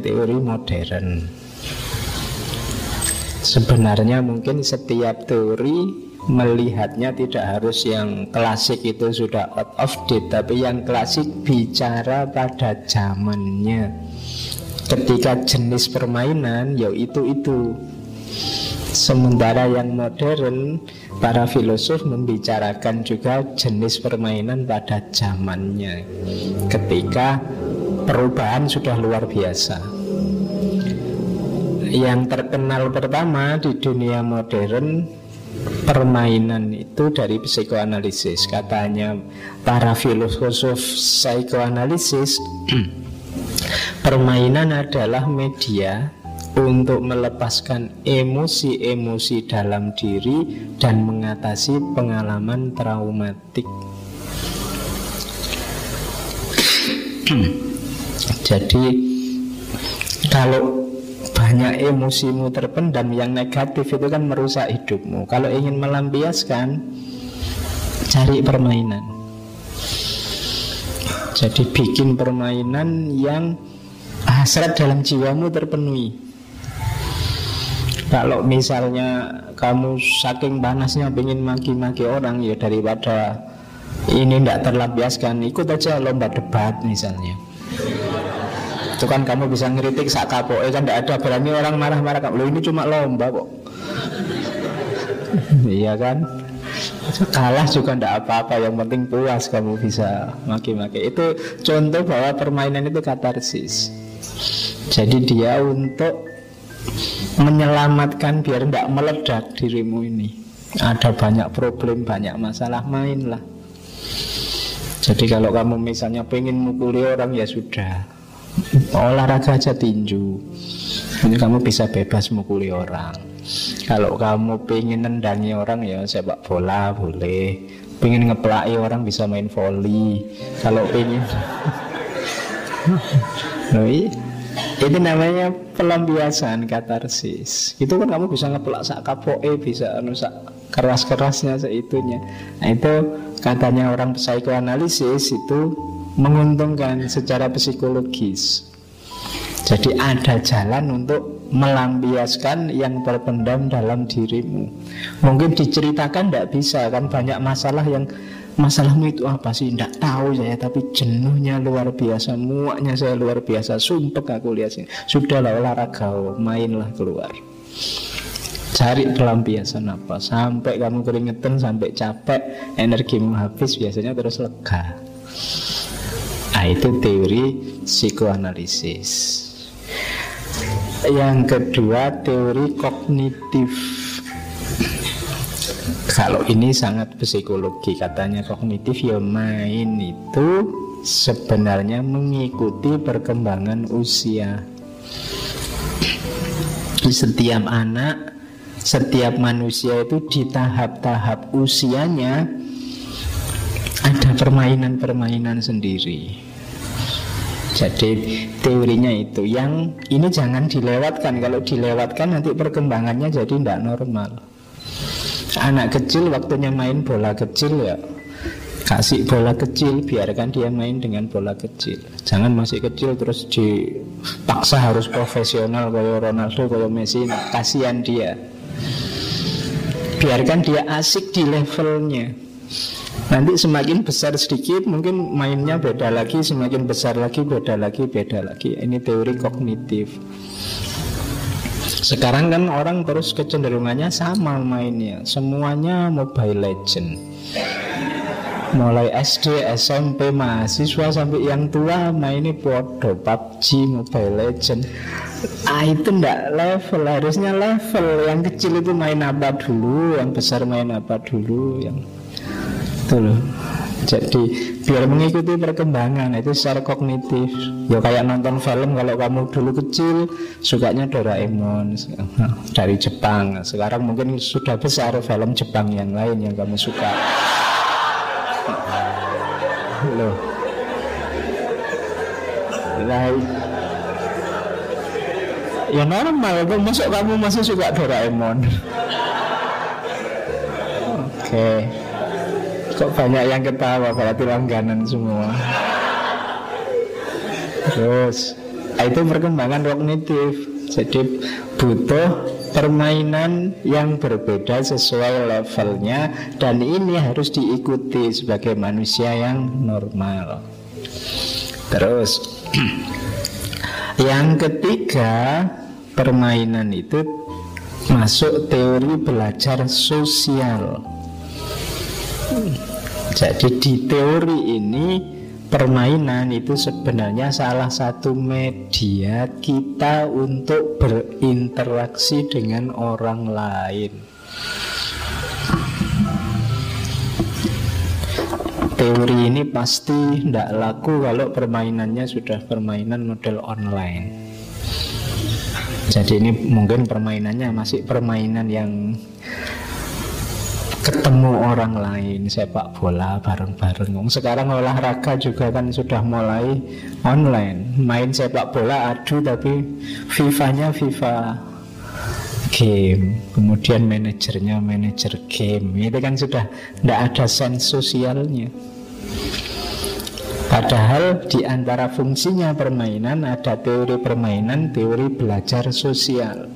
Teori modern. Sebenarnya mungkin setiap teori melihatnya tidak harus yang klasik itu sudah out of date Tapi yang klasik bicara pada zamannya. Ketika jenis permainan ya itu-itu Sementara yang modern Para filosof membicarakan juga jenis permainan pada zamannya. Ketika perubahan sudah luar biasa yang terkenal pertama di dunia modern permainan itu dari psikoanalisis katanya para filosof psikoanalisis permainan adalah media untuk melepaskan emosi-emosi dalam diri dan mengatasi pengalaman traumatik. Jadi kalau banyak emosimu terpendam yang negatif itu kan merusak hidupmu. Kalau ingin melampiaskan, cari permainan. Jadi bikin permainan yang hasrat dalam jiwamu terpenuhi. Kalau misalnya kamu saking panasnya ingin maki-maki orang ya daripada ini tidak terlampiaskan, ikut aja lomba debat misalnya itu kan kamu bisa ngeritik sak kapok kan tidak ada berani orang marah-marah kamu. Ini cuma lomba kok. Iya kan? Kalah juga tidak apa-apa yang penting puas kamu bisa maki-maki. Itu contoh bahwa permainan itu katarsis. Jadi dia untuk menyelamatkan biar tidak meledak dirimu ini. Ada banyak problem banyak masalah main lah jadi kalau kamu misalnya pengen mukuli orang ya sudah olahraga aja tinju. Ini kamu bisa bebas mukuli orang. Kalau kamu pengen nendangi orang ya sepak bola boleh. Pengen ngeplai orang bisa main volley kalau pengen Loh, itu namanya pelampiasan katarsis. Itu kan kamu bisa ngeplak sak kapoe bisa anu sak keras kerasnya seitunya. Nah itu katanya orang psikoanalisis itu menguntungkan secara psikologis. Jadi ada jalan untuk melampiaskan yang terpendam dalam dirimu. Mungkin diceritakan tidak bisa kan banyak masalah yang masalahmu itu apa sih? Tidak tahu saya tapi jenuhnya luar biasa, muaknya saya luar biasa. Sumpah aku lihat sini. Sudahlah olahraga, mainlah keluar. Cari pelampiasan apa Sampai kamu keringetan, sampai capek Energimu habis biasanya terus lega Nah itu teori psikoanalisis. Yang kedua teori kognitif. Kalau ini sangat psikologi Katanya kognitif ya main itu sebenarnya mengikuti perkembangan usia. Setiap anak setiap manusia itu di tahap-tahap usianya ada permainan-permainan sendiri. Jadi teorinya itu. Yang ini jangan dilewatkan. Kalau dilewatkan nanti perkembangannya jadi tidak normal. Anak kecil waktunya main bola kecil ya. Kasih bola kecil biarkan dia main dengan bola kecil. Jangan masih kecil terus dipaksa harus profesional kayak Ronaldo kayak Messi. Kasihan dia. Biarkan dia asik di levelnya Nanti semakin besar sedikit mungkin mainnya beda lagi, semakin besar lagi beda lagi, beda lagi. Ini teori kognitif. Sekarang kan orang terus kecenderungannya sama mainnya, semuanya Mobile Legend. Mulai SD, SMP, mahasiswa sampai yang tua mainnya bodoh PUBG, Mobile Legend. Ah itu ndak level, harusnya level. Yang kecil itu main apa dulu, yang besar main apa dulu, yang itu loh. Jadi biar mengikuti perkembangan itu secara kognitif. Ya kayak nonton film kalau kamu dulu kecil sukanya Doraemon dari Jepang. Sekarang mungkin sudah besar film Jepang yang lain yang kamu suka. Loh. Nah, ya normal masuk kamu masih suka Doraemon. Oke. okay. Kok banyak yang ketawa berarti langganan semua Terus itu perkembangan kognitif. Jadi butuh permainan yang berbeda sesuai levelnya dan ini harus diikuti sebagai manusia yang normal. Terus yang ketiga permainan itu masuk teori belajar sosial. Jadi di teori ini permainan itu sebenarnya salah satu media kita untuk berinteraksi dengan orang lain. Teori ini pasti tidak laku kalau permainannya sudah permainan model online. Jadi ini mungkin permainannya masih permainan yang ketemu orang lain sepak bola bareng-bareng. Sekarang olahraga juga kan sudah mulai online. Main sepak bola adu tapi FIFA-nya FIFA game. Kemudian manajernya manajer game. Itu kan sudah tidak ada sense sosialnya. Padahal di antara fungsinya permainan ada teori permainan, teori belajar sosial.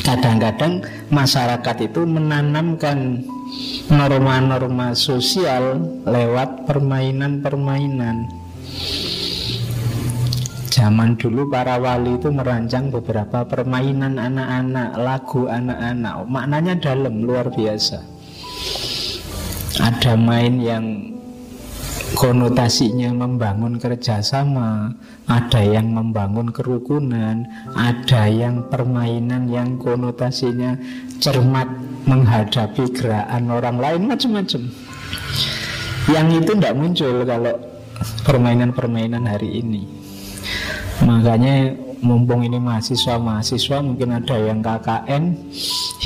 Kadang-kadang masyarakat itu menanamkan norma-norma sosial lewat permainan-permainan. Zaman dulu para wali itu merancang beberapa permainan anak-anak, lagu anak-anak. Maknanya dalam, luar biasa. Ada main yang konotasinya membangun kerjasama, ada yang membangun kerukunan, ada yang permainan yang konotasinya cermat menghadapi gerakan orang lain macam-macam. Yang itu tidak muncul kalau permainan-permainan hari ini. Makanya mumpung ini mahasiswa-mahasiswa mungkin ada yang KKN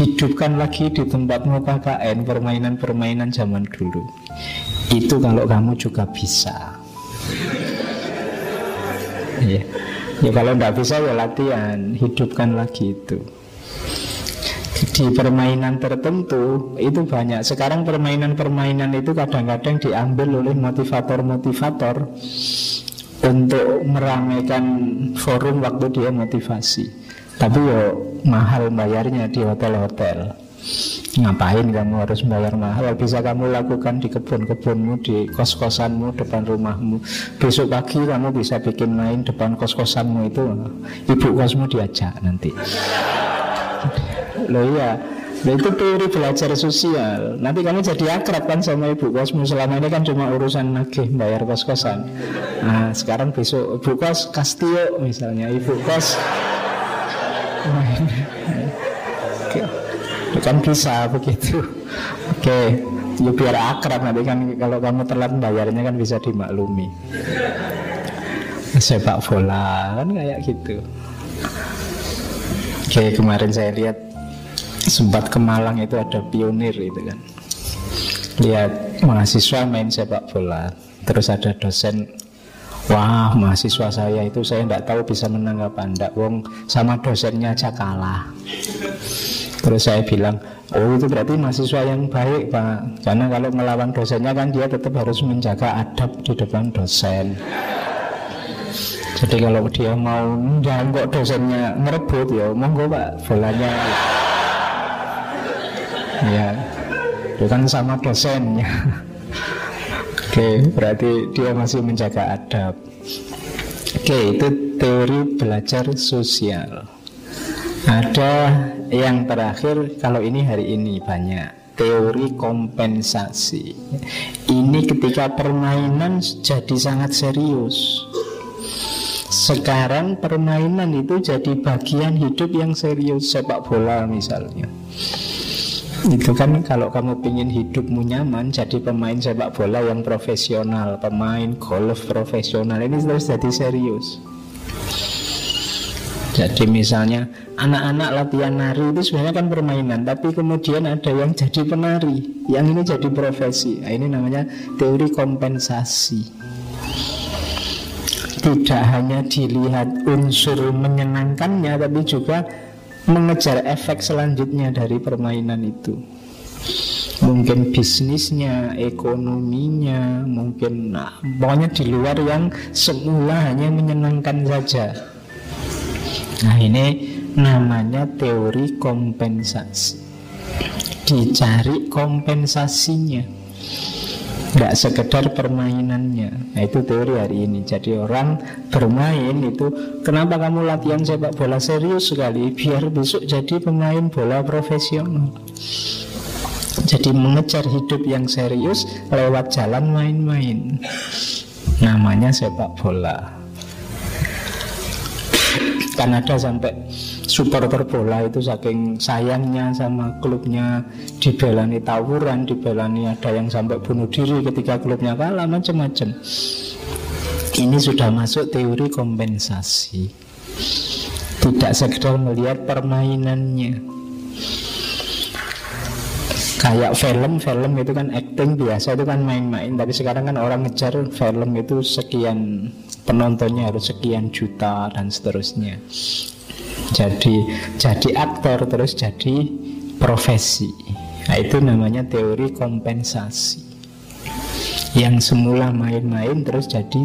hidupkan lagi di tempatmu KKN permainan-permainan zaman dulu itu kalau kamu juga bisa ya. ya kalau tidak bisa ya latihan hidupkan lagi itu di permainan tertentu itu banyak sekarang permainan-permainan itu kadang-kadang diambil oleh motivator-motivator untuk meramaikan forum waktu dia motivasi. Tapi yo mahal bayarnya di hotel-hotel. Ngapain kamu harus bayar mahal? Bisa kamu lakukan di kebun-kebunmu, di kos-kosanmu, depan rumahmu. Besok pagi kamu bisa bikin main depan kos-kosanmu itu. Ibu kosmu diajak nanti. Loh iya, Nah itu teori belajar sosial Nanti kamu jadi akrab kan sama ibu kosmu Selama ini kan cuma urusan nagih bayar kos-kosan Nah sekarang besok ibu kos kastio misalnya Ibu kos. Kan bisa begitu. Oke Ya biar akrab nanti kan Kalau kamu telat bayarnya kan bisa dimaklumi. Sepak bola kan kayak gitu. Oke kemarin saya lihat sempat ke Malang itu ada pionir itu kan. Lihat mahasiswa main sepak bola terus ada dosen wah mahasiswa saya itu saya tidak tahu bisa menang apa enggak wong sama dosennya aja kalah terus saya bilang oh itu berarti mahasiswa yang baik pak. Karena kalau melawan dosennya kan dia tetap harus menjaga adab di depan dosen. Jadi kalau dia mau jangan kok dosennya ngerebut ya monggo pak bolanya. Ya itu kan sama dosennya. Oke berarti dia masih menjaga adab. Oke itu teori belajar sosial. Ada yang terakhir kalau ini hari ini banyak teori kompensasi. Ini ketika permainan jadi sangat serius. Sekarang permainan itu jadi bagian hidup yang serius sepak bola misalnya. Itu kan kalau kamu ingin hidupmu nyaman Jadi pemain sepak bola yang profesional Pemain golf profesional Ini terus jadi serius jadi misalnya anak-anak latihan nari itu sebenarnya kan permainan Tapi kemudian ada yang jadi penari Yang ini jadi profesi nah, Ini namanya teori kompensasi Tidak hanya dilihat unsur menyenangkannya Tapi juga mengejar efek selanjutnya dari permainan itu. mungkin bisnisnya, ekonominya, mungkin nah, pokoknya di luar yang semula hanya menyenangkan saja. Nah ini namanya teori kompensasi. Dicari kompensasinya. Tidak sekedar permainannya Nah itu teori hari ini Jadi orang bermain itu Kenapa kamu latihan sepak bola serius sekali Biar besok jadi pemain bola profesional jadi mengejar hidup yang serius lewat jalan main-main. Namanya sepak bola. Kan ada sampai supporter bola itu saking sayangnya sama klubnya dibelani tawuran, dibelani ada yang sampai bunuh diri ketika klubnya kalah macam-macam. Ini sudah masuk teori kompensasi. Tidak sekedar melihat permainannya. Kayak film, film itu kan acting biasa itu kan main-main Tapi sekarang kan orang ngejar film itu sekian penontonnya harus sekian juta dan seterusnya. Jadi jadi aktor terus jadi profesi. Nah itu namanya teori kompensasi. Yang semula main-main terus jadi